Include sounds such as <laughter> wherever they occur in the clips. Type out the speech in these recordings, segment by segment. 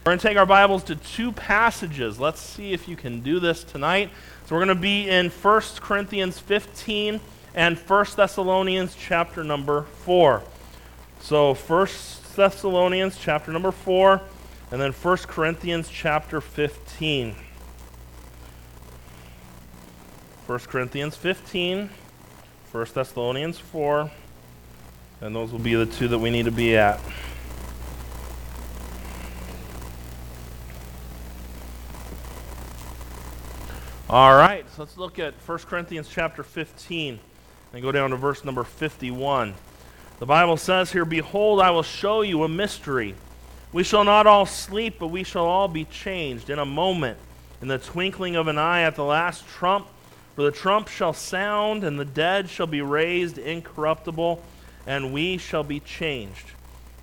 We're going to take our Bibles to two passages. Let's see if you can do this tonight. So we're going to be in 1 Corinthians 15 and 1 Thessalonians chapter number 4. So 1 Thessalonians chapter number 4 and then 1 Corinthians chapter 15. 1 Corinthians 15, 1 Thessalonians 4, and those will be the two that we need to be at. All right, so let's look at 1 Corinthians chapter 15 and go down to verse number 51. The Bible says here, Behold, I will show you a mystery. We shall not all sleep, but we shall all be changed in a moment, in the twinkling of an eye at the last trump. For the trump shall sound, and the dead shall be raised incorruptible, and we shall be changed.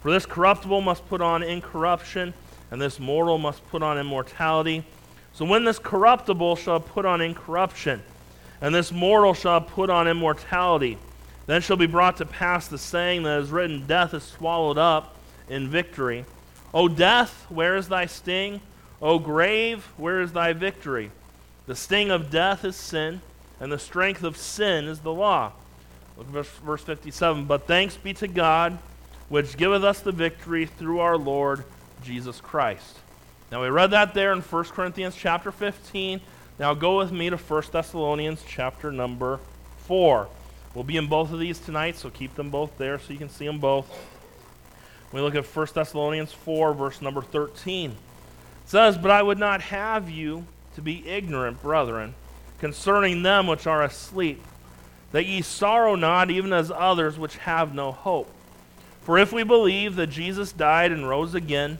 For this corruptible must put on incorruption, and this mortal must put on immortality. So when this corruptible shall put on incorruption, and this mortal shall put on immortality, then shall be brought to pass the saying that is written Death is swallowed up in victory. O death, where is thy sting? O grave, where is thy victory? The sting of death is sin, and the strength of sin is the law. Look at verse 57. But thanks be to God, which giveth us the victory through our Lord Jesus Christ. Now we read that there in 1 Corinthians chapter 15. Now go with me to 1 Thessalonians chapter number 4. We'll be in both of these tonight, so keep them both there so you can see them both. We look at 1 Thessalonians 4, verse number 13. It says, But I would not have you to be ignorant, brethren, concerning them which are asleep, that ye sorrow not, even as others which have no hope. For if we believe that Jesus died and rose again,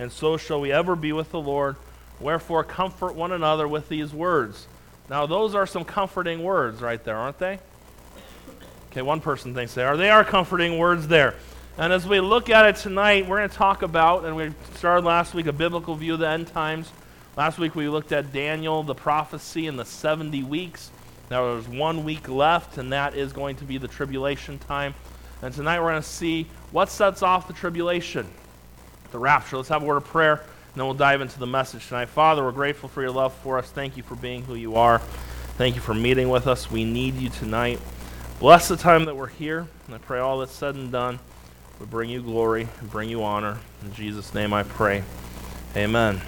and so shall we ever be with the Lord. Wherefore, comfort one another with these words. Now, those are some comforting words right there, aren't they? Okay, one person thinks they are. They are comforting words there. And as we look at it tonight, we're going to talk about, and we started last week, a biblical view of the end times. Last week we looked at Daniel, the prophecy, and the 70 weeks. Now there's one week left, and that is going to be the tribulation time. And tonight we're going to see what sets off the tribulation the rapture. Let's have a word of prayer, and then we'll dive into the message tonight. Father, we're grateful for your love for us. Thank you for being who you are. Thank you for meeting with us. We need you tonight. Bless the time that we're here, and I pray all that's said and done would bring you glory and bring you honor. In Jesus' name I pray. Amen.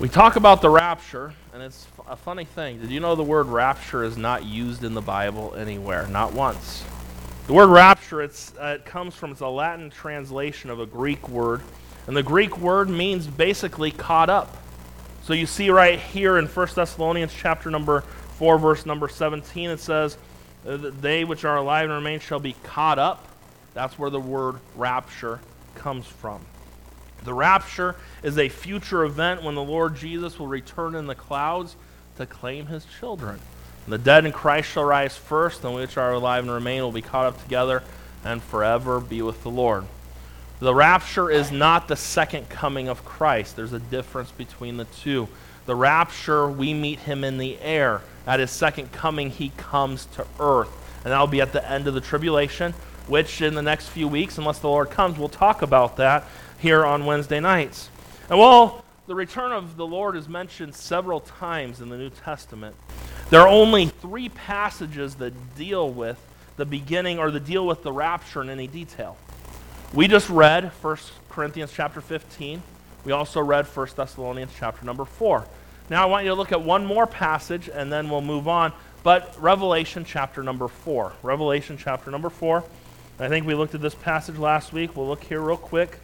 We talk about the rapture, and it's a funny thing. Did you know the word rapture is not used in the Bible anywhere? Not once. The word rapture, uh, it comes from, it's a Latin translation of a Greek word. And the Greek word means basically caught up. So you see right here in 1 Thessalonians chapter number 4, verse number 17, it says, uh, They which are alive and remain shall be caught up. That's where the word rapture comes from. The rapture is a future event when the Lord Jesus will return in the clouds to claim his children. The dead in Christ shall rise first, and which are alive and remain will be caught up together and forever be with the Lord. The rapture is not the second coming of Christ. There's a difference between the two. The rapture, we meet him in the air. At his second coming, he comes to earth. And that'll be at the end of the tribulation, which in the next few weeks, unless the Lord comes, we'll talk about that here on Wednesday nights. And while the return of the Lord is mentioned several times in the New Testament, there are only three passages that deal with the beginning or the deal with the rapture in any detail. We just read 1 Corinthians chapter 15. We also read 1 Thessalonians chapter number 4. Now I want you to look at one more passage and then we'll move on. But Revelation chapter number 4. Revelation chapter number 4. I think we looked at this passage last week. We'll look here real quick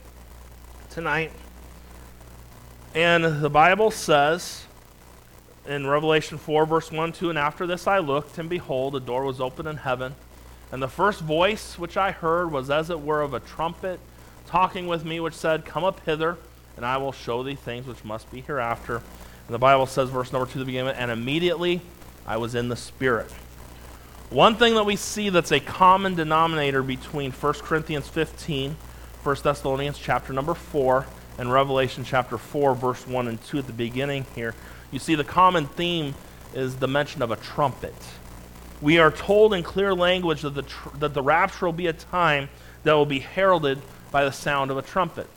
tonight. And the Bible says in Revelation 4, verse 1, 2, and after this I looked, and behold, a door was open in heaven. And the first voice which I heard was as it were of a trumpet talking with me, which said, Come up hither, and I will show thee things which must be hereafter. And the Bible says, verse number two, the beginning, and immediately I was in the Spirit. One thing that we see that's a common denominator between 1 Corinthians 15, 1 Thessalonians chapter number 4, and Revelation chapter 4, verse 1 and 2 at the beginning here, you see the common theme is the mention of a trumpet. We are told in clear language that the, tr- that the rapture will be a time that will be heralded by the sound of a trumpet.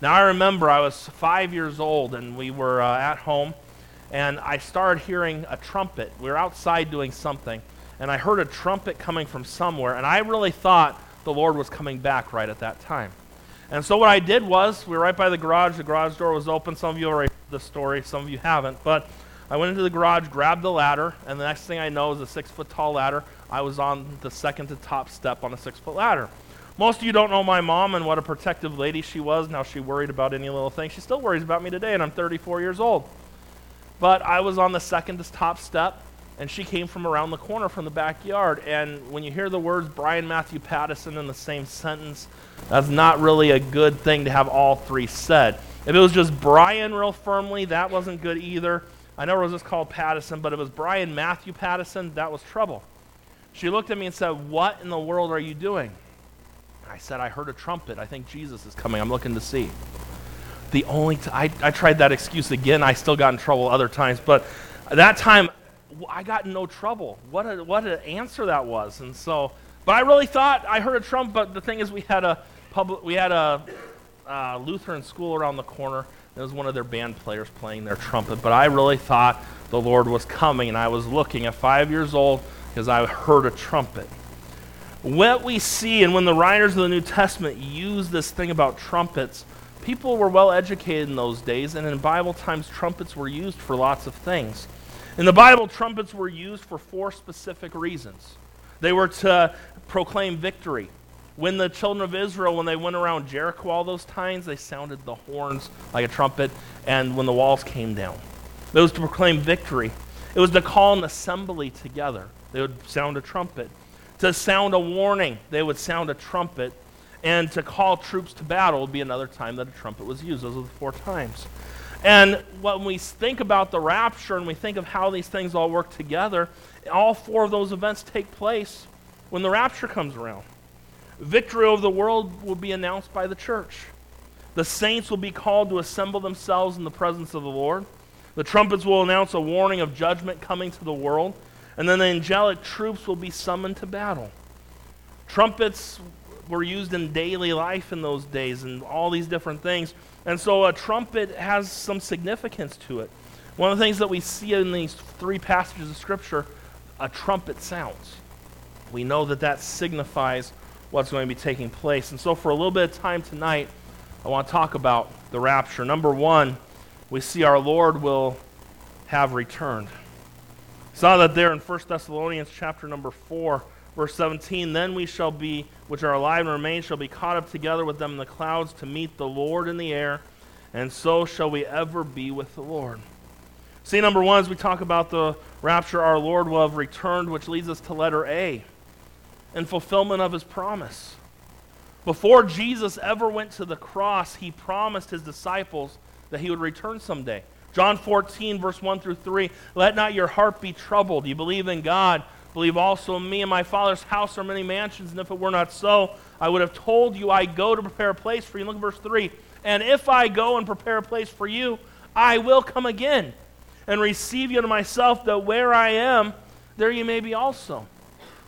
Now, I remember I was five years old and we were uh, at home, and I started hearing a trumpet. We were outside doing something, and I heard a trumpet coming from somewhere, and I really thought the Lord was coming back right at that time. And so, what I did was, we were right by the garage, the garage door was open. Some of you already the story, some of you haven't, but I went into the garage, grabbed the ladder, and the next thing I know is a six foot tall ladder. I was on the second to top step on a six foot ladder. Most of you don't know my mom and what a protective lady she was. Now she worried about any little thing. She still worries about me today, and I'm 34 years old. But I was on the second to top step, and she came from around the corner from the backyard. And when you hear the words Brian Matthew Pattison in the same sentence, that's not really a good thing to have all three said. If it was just Brian real firmly, that wasn't good either. I know it was called Pattison, but it was Brian Matthew Pattison, that was trouble. She looked at me and said, What in the world are you doing? I said, I heard a trumpet. I think Jesus is coming. I'm looking to see. The only t- I, I tried that excuse again. I still got in trouble other times, but that time I got in no trouble. What a, what an answer that was. And so, but I really thought I heard a trumpet. But the thing is, we had a public, we had a uh, Lutheran school around the corner. It was one of their band players playing their trumpet. But I really thought the Lord was coming, and I was looking at five years old because I heard a trumpet what we see, and when the writers of the New Testament use this thing about trumpets, people were well educated in those days, and in Bible times, trumpets were used for lots of things. In the Bible, trumpets were used for four specific reasons. They were to proclaim victory. When the children of Israel, when they went around Jericho all those times, they sounded the horns like a trumpet, and when the walls came down, it was to proclaim victory. It was to call an assembly together. They would sound a trumpet to sound a warning, they would sound a trumpet. And to call troops to battle would be another time that a trumpet was used. Those are the four times. And when we think about the rapture and we think of how these things all work together, all four of those events take place when the rapture comes around. Victory over the world will be announced by the church. The saints will be called to assemble themselves in the presence of the Lord. The trumpets will announce a warning of judgment coming to the world. And then the angelic troops will be summoned to battle. Trumpets were used in daily life in those days and all these different things. And so a trumpet has some significance to it. One of the things that we see in these three passages of Scripture, a trumpet sounds. We know that that signifies what's going to be taking place. And so for a little bit of time tonight, I want to talk about the rapture. Number one, we see our Lord will have returned. Saw that there in 1 Thessalonians chapter number 4, verse 17. Then we shall be, which are alive and remain, shall be caught up together with them in the clouds to meet the Lord in the air, and so shall we ever be with the Lord. See, number one, as we talk about the rapture, our Lord will have returned, which leads us to letter A, in fulfillment of his promise. Before Jesus ever went to the cross, he promised his disciples that he would return someday. John 14, verse 1 through 3. Let not your heart be troubled. You believe in God. Believe also in me. In my Father's house are many mansions, and if it were not so, I would have told you I go to prepare a place for you. Look at verse 3. And if I go and prepare a place for you, I will come again and receive you to myself, that where I am, there you may be also.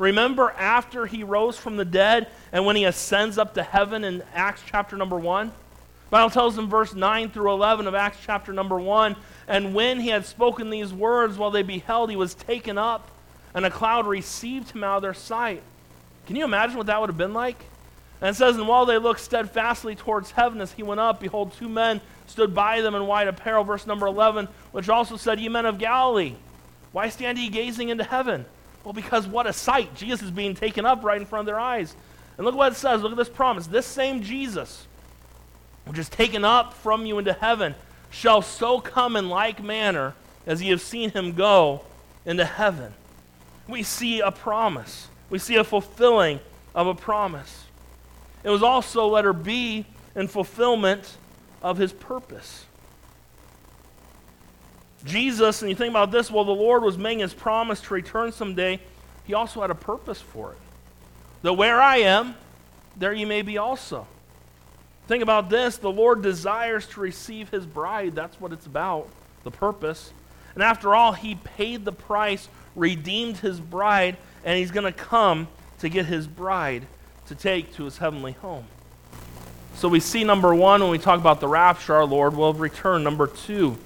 Remember after he rose from the dead and when he ascends up to heaven in Acts chapter number 1? Bible tells in verse 9 through 11 of Acts chapter number 1, and when he had spoken these words while they beheld, he was taken up, and a cloud received him out of their sight. Can you imagine what that would have been like? And it says, And while they looked steadfastly towards heaven as he went up, behold, two men stood by them in white apparel, verse number 11, which also said, Ye men of Galilee, why stand ye gazing into heaven? Well, because what a sight. Jesus is being taken up right in front of their eyes. And look what it says. Look at this promise. This same Jesus which is taken up from you into heaven, shall so come in like manner as ye have seen him go into heaven. We see a promise. We see a fulfilling of a promise. It was also, letter B, in fulfillment of his purpose. Jesus, and you think about this, while the Lord was making his promise to return someday, he also had a purpose for it. That where I am, there you may be also. Think about this the Lord desires to receive his bride. That's what it's about, the purpose. And after all, he paid the price, redeemed his bride, and he's going to come to get his bride to take to his heavenly home. So we see number one, when we talk about the rapture, our Lord will return. Number two,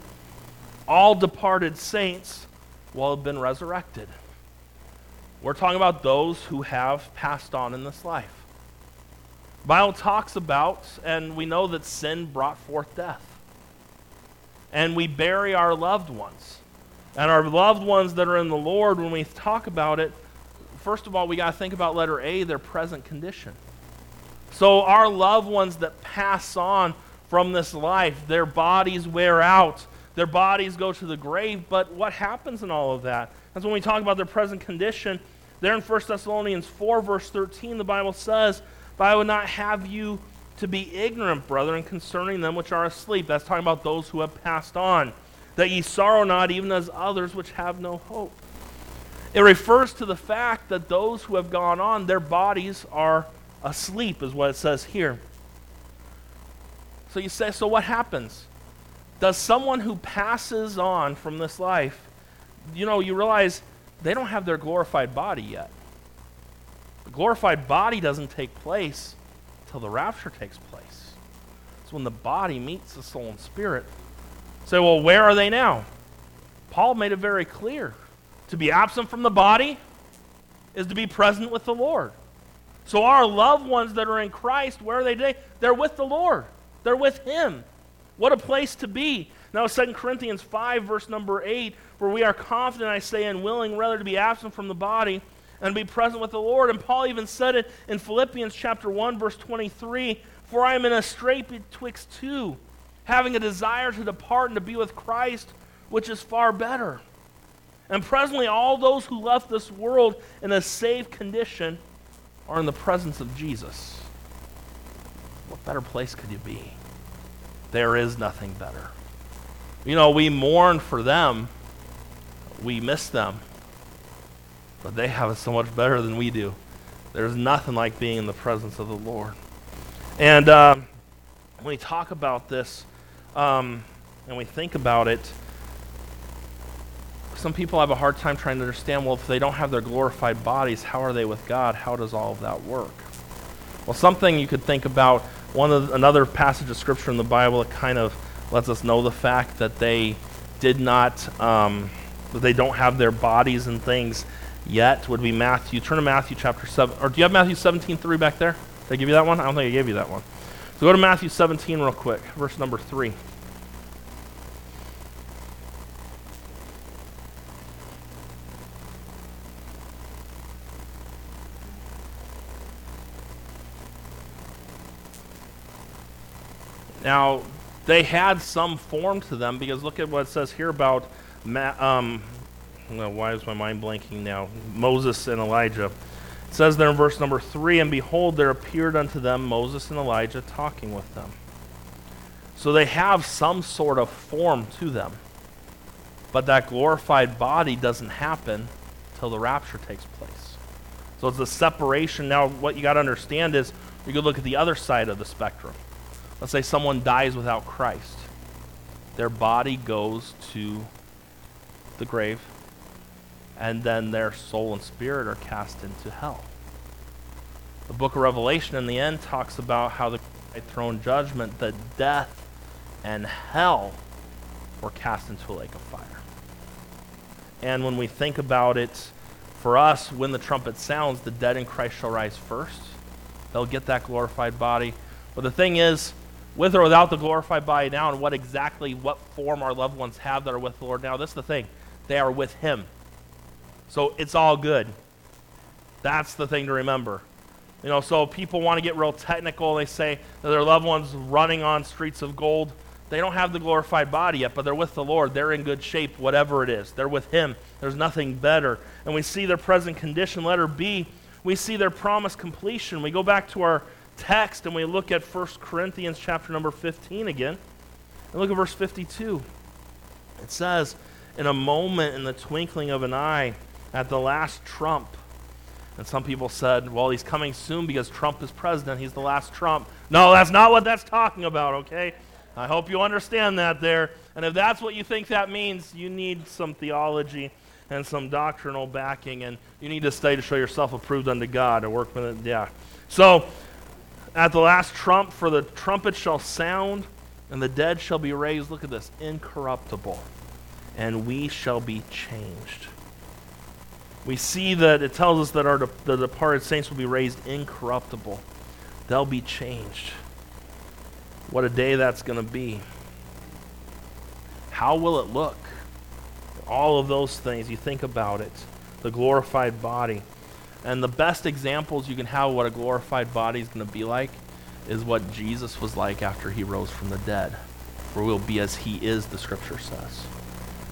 all departed saints will have been resurrected. We're talking about those who have passed on in this life. The Bible talks about, and we know that sin brought forth death. And we bury our loved ones. And our loved ones that are in the Lord, when we talk about it, first of all, we got to think about letter A, their present condition. So, our loved ones that pass on from this life, their bodies wear out, their bodies go to the grave, but what happens in all of that? That's when we talk about their present condition. There in 1 Thessalonians 4, verse 13, the Bible says, But I would not have you to be ignorant, brethren, concerning them which are asleep. That's talking about those who have passed on. That ye sorrow not, even as others which have no hope. It refers to the fact that those who have gone on, their bodies are asleep, is what it says here. So you say, so what happens? Does someone who passes on from this life, you know, you realize they don't have their glorified body yet. The glorified body doesn't take place until the rapture takes place. It's when the body meets the soul and spirit. Say, well, where are they now? Paul made it very clear. To be absent from the body is to be present with the Lord. So our loved ones that are in Christ, where are they today? They're with the Lord. They're with Him. What a place to be. Now, 2 Corinthians 5, verse number 8, where we are confident, I say, and willing rather to be absent from the body and be present with the Lord. And Paul even said it in Philippians chapter 1, verse 23 For I am in a strait betwixt two, having a desire to depart and to be with Christ, which is far better. And presently, all those who left this world in a safe condition are in the presence of Jesus. What better place could you be? There is nothing better. You know, we mourn for them, we miss them, but they have it so much better than we do. There's nothing like being in the presence of the Lord. And uh, when we talk about this um, and we think about it, some people have a hard time trying to understand well, if they don't have their glorified bodies, how are they with God? How does all of that work? Well, something you could think about one of another passage of scripture in the Bible that kind of lets us know the fact that they did not, um, that they don't have their bodies and things yet would be Matthew. Turn to Matthew chapter 7. Or do you have Matthew 17, 3 back there? Did I give you that one? I don't think I gave you that one. So go to Matthew 17 real quick, verse number 3. Now, they had some form to them because look at what it says here about Ma- um, well, why is my mind blanking now? Moses and Elijah. It says there in verse number three, and behold, there appeared unto them Moses and Elijah talking with them. So they have some sort of form to them. But that glorified body doesn't happen till the rapture takes place. So it's a separation. Now, what you got to understand is you could look at the other side of the spectrum. Let's say someone dies without Christ. Their body goes to the grave, and then their soul and spirit are cast into hell. The book of Revelation in the end talks about how the throne judgment, that death and hell were cast into a lake of fire. And when we think about it, for us, when the trumpet sounds, the dead in Christ shall rise first. They'll get that glorified body. But the thing is, with or without the glorified body now, and what exactly, what form our loved ones have that are with the Lord now. That's the thing. They are with Him. So it's all good. That's the thing to remember. You know, so people want to get real technical. They say that their loved ones running on streets of gold. They don't have the glorified body yet, but they're with the Lord. They're in good shape, whatever it is. They're with Him. There's nothing better. And we see their present condition. Letter B, we see their promised completion. We go back to our text and we look at 1 Corinthians chapter number 15 again, and look at verse 52. It says, In a moment, in the twinkling of an eye, at the last trump. And some people said, well, he's coming soon because Trump is president. He's the last Trump. No, that's not what that's talking about, okay? I hope you understand that there. And if that's what you think that means, you need some theology and some doctrinal backing, and you need to study to show yourself approved unto God, a workman. Yeah. So, at the last trump, for the trumpet shall sound, and the dead shall be raised. Look at this incorruptible, and we shall be changed. We see that it tells us that our de- the departed saints will be raised incorruptible, they'll be changed. What a day that's going to be. How will it look? All of those things, you think about it. The glorified body. And the best examples you can have what a glorified body is going to be like is what Jesus was like after he rose from the dead. For we'll be as he is, the scripture says.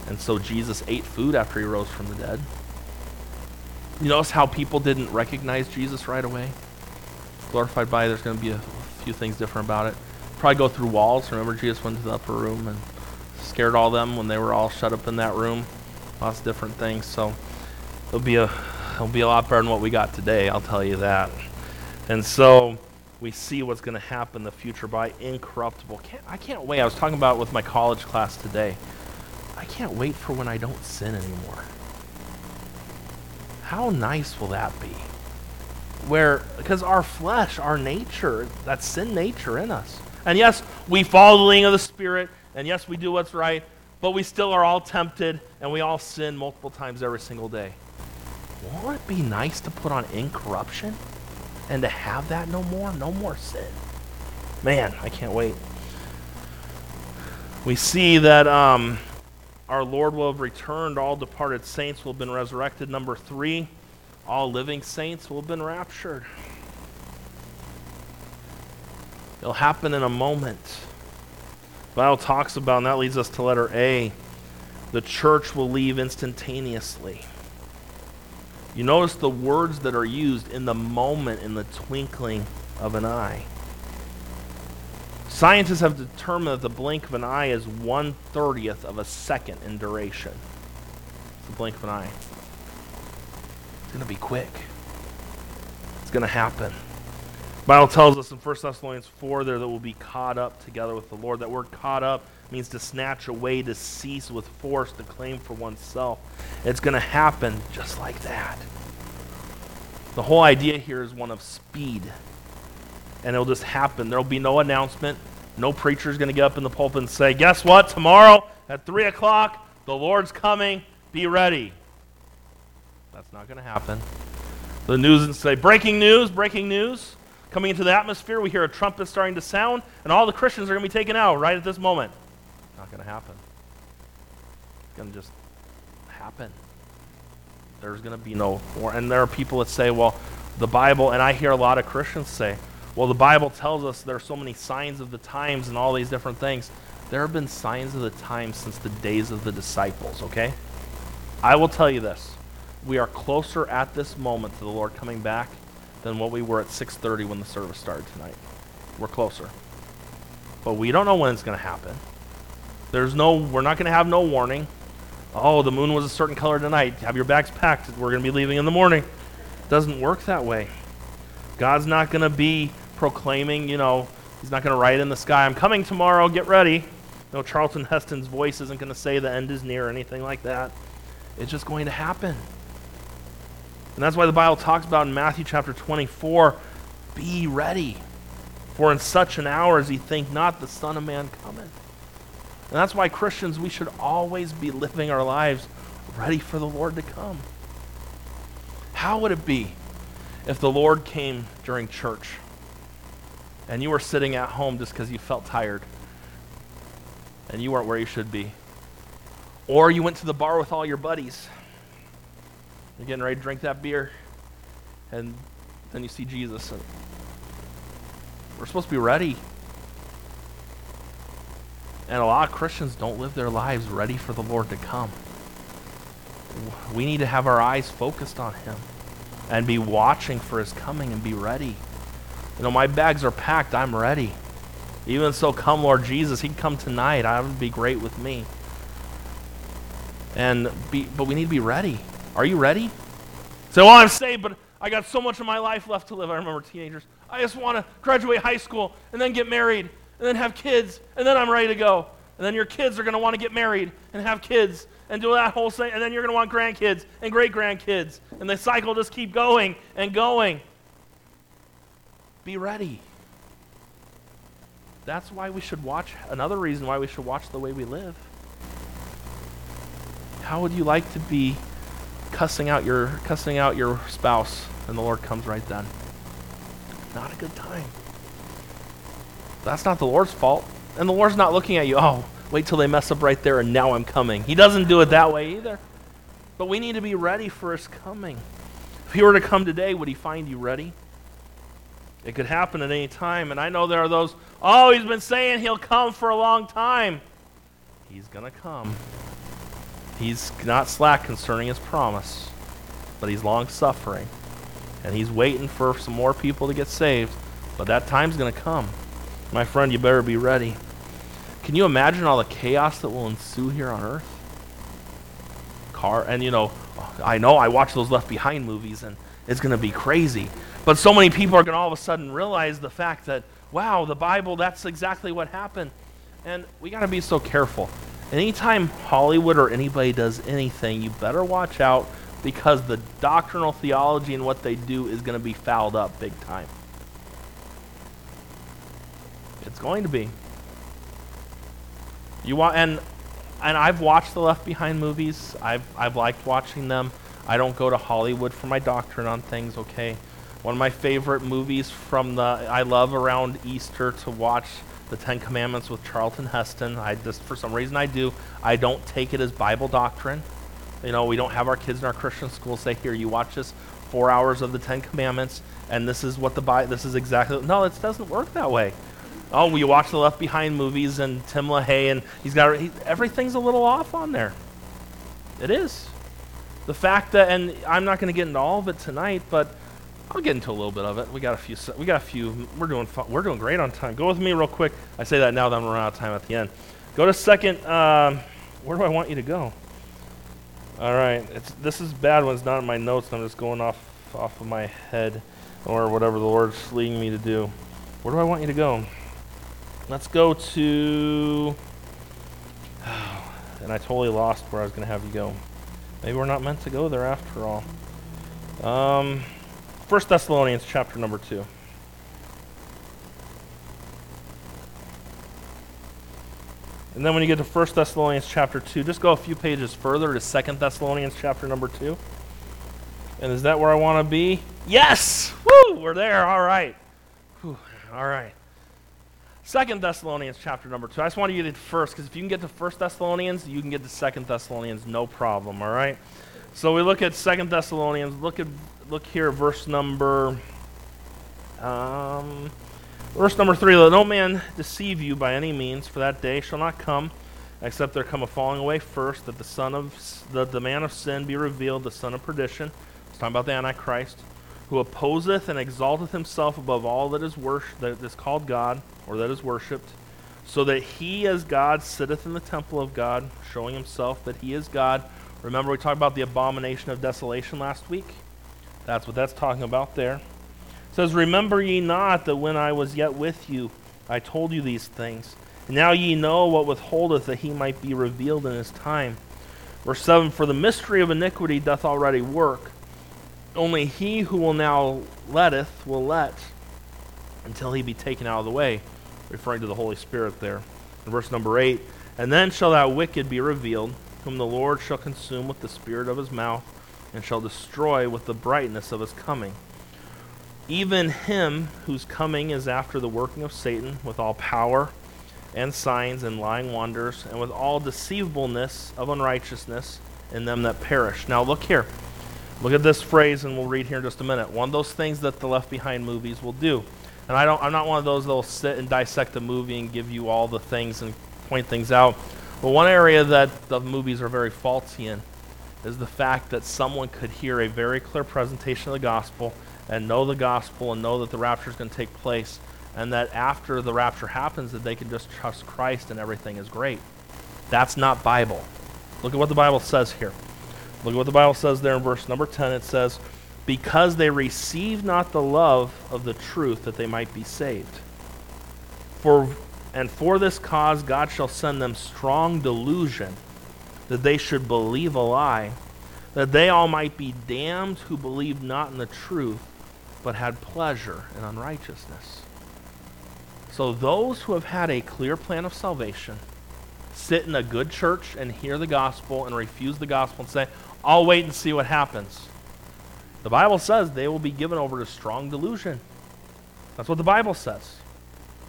And so Jesus ate food after he rose from the dead. You notice how people didn't recognize Jesus right away? Glorified body, there's going to be a few things different about it. Probably go through walls. Remember, Jesus went to the upper room and scared all them when they were all shut up in that room. Lots of different things. So it'll be a it'll be a lot better than what we got today. I'll tell you that. And so we see what's going to happen in the future by incorruptible. Can't, I can't wait. I was talking about with my college class today. I can't wait for when I don't sin anymore. How nice will that be? Where, because our flesh, our nature, that sin nature in us. And yes, we follow the leading of the Spirit, and yes, we do what's right, but we still are all tempted, and we all sin multiple times every single day. Won't it be nice to put on incorruption and to have that no more? No more sin. Man, I can't wait. We see that um, our Lord will have returned. All departed saints will have been resurrected. Number three, all living saints will have been raptured. It'll happen in a moment. Bible talks about, and that leads us to letter A. The church will leave instantaneously. You notice the words that are used in the moment, in the twinkling of an eye. Scientists have determined that the blink of an eye is one thirtieth of a second in duration. It's the blink of an eye. It's going to be quick. It's going to happen. The Bible tells us in 1 Thessalonians 4 there that we'll be caught up together with the Lord. That word caught up means to snatch away, to seize with force, to claim for oneself. It's going to happen just like that. The whole idea here is one of speed. And it'll just happen. There'll be no announcement. No preacher is going to get up in the pulpit and say, Guess what? Tomorrow at 3 o'clock, the Lord's coming. Be ready. That's not going to happen. The news and say, Breaking news, breaking news. Coming into the atmosphere, we hear a trumpet starting to sound, and all the Christians are going to be taken out right at this moment. Going to happen. It's going to just happen. There's going to be no war. And there are people that say, well, the Bible, and I hear a lot of Christians say, well, the Bible tells us there are so many signs of the times and all these different things. There have been signs of the times since the days of the disciples, okay? I will tell you this. We are closer at this moment to the Lord coming back than what we were at 6:30 when the service started tonight. We're closer. But we don't know when it's going to happen. There's no we're not going to have no warning. Oh, the moon was a certain color tonight. Have your bags packed. We're going to be leaving in the morning. Doesn't work that way. God's not going to be proclaiming, you know, he's not going to write in the sky, I'm coming tomorrow, get ready. No, Charlton Heston's voice isn't going to say the end is near or anything like that. It's just going to happen. And that's why the Bible talks about in Matthew chapter 24 be ready, for in such an hour as ye think not, the Son of Man cometh. And that's why Christians, we should always be living our lives ready for the Lord to come. How would it be if the Lord came during church and you were sitting at home just because you felt tired and you weren't where you should be? Or you went to the bar with all your buddies you're getting ready to drink that beer, and then you see Jesus. And we're supposed to be ready. And a lot of Christians don't live their lives ready for the Lord to come. We need to have our eyes focused on Him and be watching for His coming and be ready. You know, my bags are packed. I'm ready. Even so, come, Lord Jesus. He'd come tonight. That would be great with me. And be, but we need to be ready. Are you ready? Say, well, I'm saved, but I got so much of my life left to live. I remember teenagers. I just want to graduate high school and then get married and then have kids and then I'm ready to go. And then your kids are going to want to get married and have kids and do that whole thing. And then you're going to want grandkids and great grandkids. And the cycle just keep going and going. Be ready. That's why we should watch, another reason why we should watch the way we live. How would you like to be cussing out your cussing out your spouse and the Lord comes right then? Not a good time. That's not the Lord's fault. And the Lord's not looking at you, oh, wait till they mess up right there and now I'm coming. He doesn't do it that way either. But we need to be ready for his coming. If he were to come today, would he find you ready? It could happen at any time. And I know there are those, oh, he's been saying he'll come for a long time. He's going to come. He's not slack concerning his promise, but he's long suffering. And he's waiting for some more people to get saved. But that time's going to come. My friend, you better be ready. Can you imagine all the chaos that will ensue here on earth? Car, and you know, I know I watch those Left Behind movies, and it's going to be crazy. But so many people are going to all of a sudden realize the fact that, wow, the Bible, that's exactly what happened. And we got to be so careful. Anytime Hollywood or anybody does anything, you better watch out because the doctrinal theology and what they do is going to be fouled up big time. It's going to be. You want and and I've watched the Left Behind movies. I've I've liked watching them. I don't go to Hollywood for my doctrine on things, okay? One of my favorite movies from the I love around Easter to watch the Ten Commandments with Charlton Heston. I just for some reason I do. I don't take it as Bible doctrine. You know, we don't have our kids in our Christian school say, "Here, you watch this four hours of the Ten Commandments, and this is what the Bible. This is exactly." No, it doesn't work that way. Oh, we watch the Left Behind movies and Tim LaHaye, and he's got he, everything's a little off on there. It is. The fact that, and I'm not going to get into all of it tonight, but I'll get into a little bit of it. We got a few. We got a few. We're doing. Fun, we're doing great on time. Go with me real quick. I say that now that I'm running out of time at the end. Go to second. Um, where do I want you to go? All right. This is bad one. It's not in my notes. I'm just going off off of my head or whatever the Lord's leading me to do. Where do I want you to go? Let's go to. And I totally lost where I was going to have you go. Maybe we're not meant to go there after all. Um, 1 Thessalonians chapter number 2. And then when you get to 1 Thessalonians chapter 2, just go a few pages further to 2 Thessalonians chapter number 2. And is that where I want to be? Yes! Woo! We're there. All right. Whew. All right. Second Thessalonians chapter number 2. I just want you to get first, because if you can get to First Thessalonians, you can get to Second Thessalonians, no problem, all right? So we look at Second Thessalonians. Look at look here, verse number um, verse number three. Let no man deceive you by any means, for that day shall not come, except there come a falling away first, that the son of the, the man of sin be revealed, the son of perdition. It's talking about the Antichrist, who opposeth and exalteth himself above all that is worship, that is called God, or that is worshipped, so that he as God sitteth in the temple of God, showing himself that he is God. Remember, we talked about the abomination of desolation last week? That's what that's talking about there. It says, Remember ye not that when I was yet with you, I told you these things. And now ye know what withholdeth that he might be revealed in his time. Verse 7 For the mystery of iniquity doth already work. Only he who will now letteth will let until he be taken out of the way, referring to the Holy Spirit there. In verse number 8 And then shall that wicked be revealed, whom the Lord shall consume with the spirit of his mouth and shall destroy with the brightness of his coming. Even him whose coming is after the working of Satan, with all power and signs and lying wonders, and with all deceivableness of unrighteousness in them that perish. Now look here. Look at this phrase, and we'll read here in just a minute. One of those things that the Left Behind movies will do. And I don't, I'm not one of those that will sit and dissect a movie and give you all the things and point things out. But one area that the movies are very faulty in is the fact that someone could hear a very clear presentation of the gospel and know the gospel and know that the rapture is going to take place and that after the rapture happens that they can just trust Christ and everything is great. That's not Bible. Look at what the Bible says here. Look at what the Bible says there in verse number 10. It says, Because they receive not the love of the truth that they might be saved. For and for this cause God shall send them strong delusion that they should believe a lie, that they all might be damned who believed not in the truth, but had pleasure in unrighteousness. So those who have had a clear plan of salvation sit in a good church and hear the gospel and refuse the gospel and say, I'll wait and see what happens. The Bible says they will be given over to strong delusion. That's what the Bible says.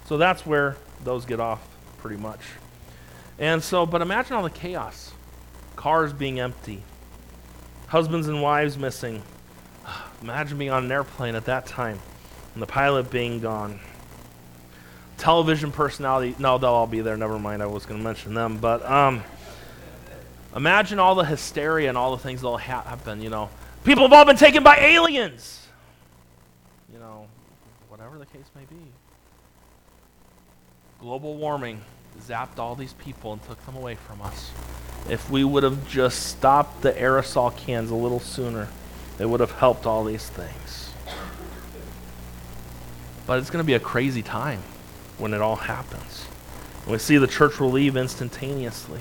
So that's where those get off pretty much. And so, but imagine all the chaos cars being empty, husbands and wives missing. <sighs> Imagine being on an airplane at that time and the pilot being gone television personality. No, they'll all be there. Never mind. I was going to mention them. But um, imagine all the hysteria and all the things that'll happen. You know, people have all been taken by aliens. You know, whatever the case may be. Global warming zapped all these people and took them away from us. If we would have just stopped the aerosol cans a little sooner, it would have helped all these things. But it's going to be a crazy time when it all happens. And we see the church will leave instantaneously.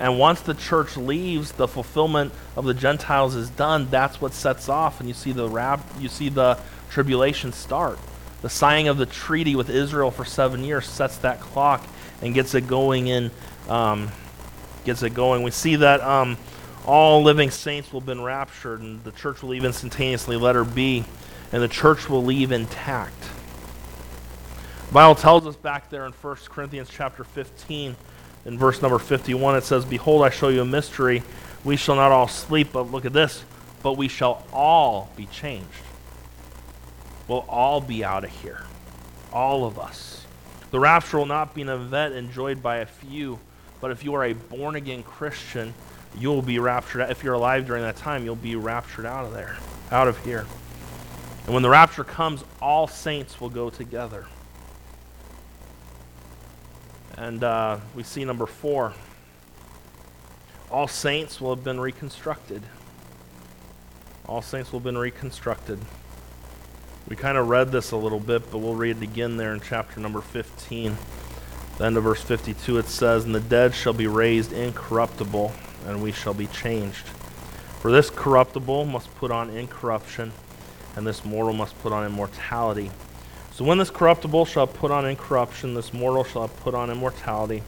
And once the church leaves, the fulfillment of the Gentiles is done. That's what sets off, and you see the rab- you see the tribulation start. The signing of the treaty with Israel for seven years sets that clock and gets it going in. Um, gets it going. We see that um, all living saints will have been raptured, and the church will leave instantaneously. Let her be, and the church will leave intact. The Bible tells us back there in 1 Corinthians chapter 15, in verse number 51, it says, Behold, I show you a mystery. We shall not all sleep, but look at this, but we shall all be changed. We'll all be out of here. All of us. The rapture will not be an event enjoyed by a few, but if you are a born again Christian, you will be raptured. If you're alive during that time, you'll be raptured out of there, out of here. And when the rapture comes, all saints will go together. And uh, we see number four all saints will have been reconstructed. All saints will have been reconstructed. We kind of read this a little bit, but we'll read it again there in chapter number 15. The end of verse 52 it says, And the dead shall be raised incorruptible, and we shall be changed. For this corruptible must put on incorruption, and this mortal must put on immortality. So when this corruptible shall put on incorruption, this mortal shall put on immortality,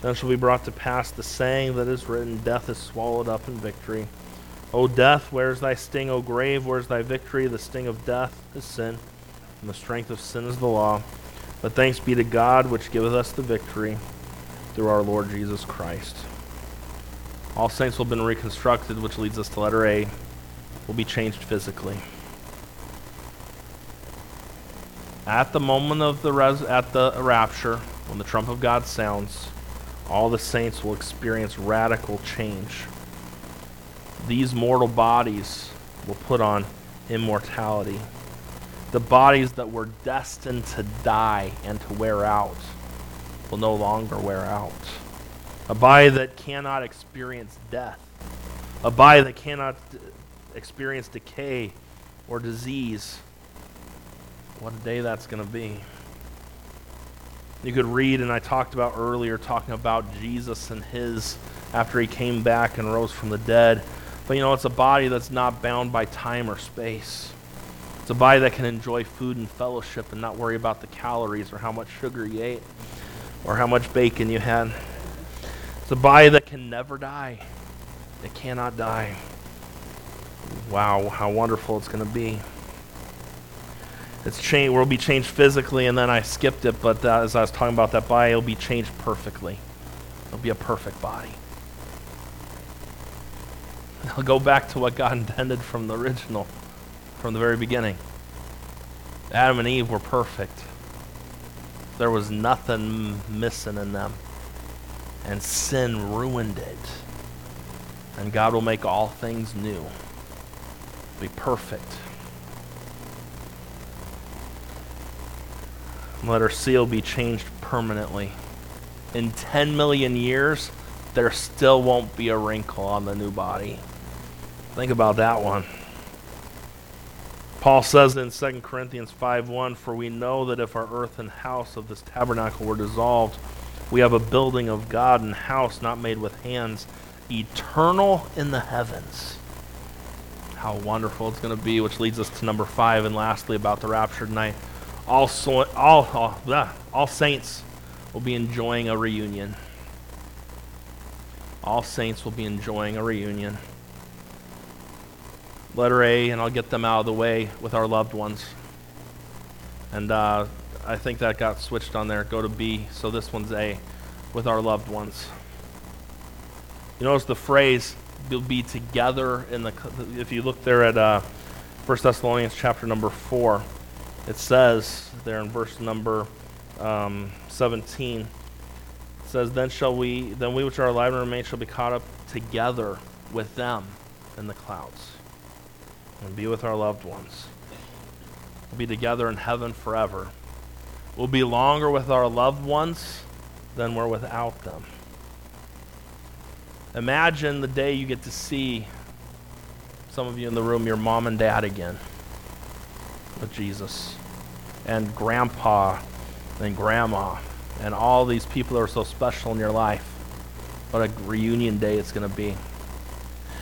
then shall be brought to pass the saying that is written, Death is swallowed up in victory. O death, where is thy sting? O grave, where is thy victory? The sting of death is sin, and the strength of sin is the law. But thanks be to God, which giveth us the victory through our Lord Jesus Christ. All saints will have been reconstructed, which leads us to letter A, will be changed physically. At the moment of the res- at the rapture, when the trump of God sounds, all the saints will experience radical change. These mortal bodies will put on immortality. The bodies that were destined to die and to wear out will no longer wear out. A body that cannot experience death, a body that cannot d- experience decay or disease what a day that's going to be. You could read, and I talked about earlier, talking about Jesus and his after he came back and rose from the dead. But you know, it's a body that's not bound by time or space. It's a body that can enjoy food and fellowship and not worry about the calories or how much sugar you ate or how much bacon you had. It's a body that can never die. It cannot die. Wow, how wonderful it's going to be it's changed will be changed physically and then i skipped it but as i was talking about that body it'll be changed perfectly. It'll be a perfect body. <laughs> It'll go back to what god intended from the original from the very beginning. Adam and eve were perfect. There was nothing missing in them and sin ruined it. And god will make all things new. Be perfect Letter C seal be changed permanently. In 10 million years, there still won't be a wrinkle on the new body. Think about that one. Paul says in 2 Corinthians 5:1, "For we know that if our earthen house of this tabernacle were dissolved, we have a building of God and house not made with hands, eternal in the heavens." How wonderful it's going to be, which leads us to number 5 and lastly about the raptured night all, so, all, all, all saints will be enjoying a reunion. All saints will be enjoying a reunion. Letter A, and I'll get them out of the way with our loved ones. And uh, I think that got switched on there. Go to B. So this one's A, with our loved ones. You notice the phrase "will be together" in the. If you look there at uh, 1 Thessalonians chapter number four, it says there in verse number um, 17 it says then shall we then we which are alive and remain shall be caught up together with them in the clouds and be with our loved ones. We'll be together in heaven forever. We'll be longer with our loved ones than we're without them. Imagine the day you get to see some of you in the room your mom and dad again Jesus and grandpa and grandma and all these people that are so special in your life. What a reunion day it's going to be.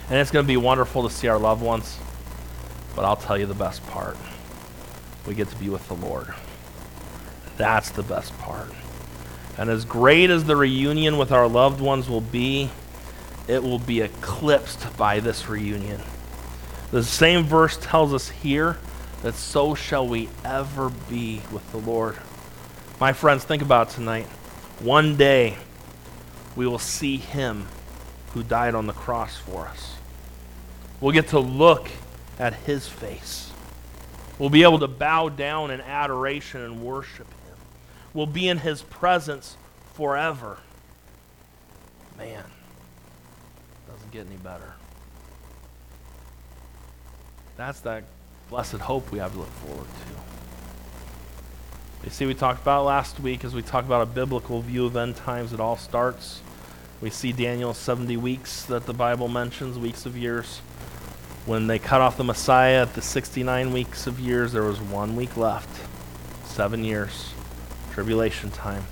And it's going to be wonderful to see our loved ones. But I'll tell you the best part. We get to be with the Lord. That's the best part. And as great as the reunion with our loved ones will be, it will be eclipsed by this reunion. The same verse tells us here that so shall we ever be with the Lord. My friends, think about tonight. One day we will see him who died on the cross for us. We'll get to look at his face. We'll be able to bow down in adoration and worship him. We'll be in his presence forever. Man, doesn't get any better. That's that blessed hope we have to look forward to. You see, we talked about last week as we talked about a biblical view of end times, it all starts. We see Daniel's 70 weeks that the Bible mentions, weeks of years. When they cut off the Messiah at the 69 weeks of years, there was one week left. Seven years. Tribulation time.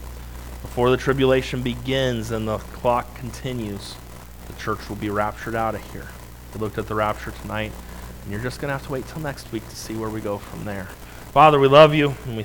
Before the tribulation begins and the clock continues, the church will be raptured out of here. We looked at the rapture tonight. And you're just going to have to wait till next week to see where we go from there. Father, we love you and we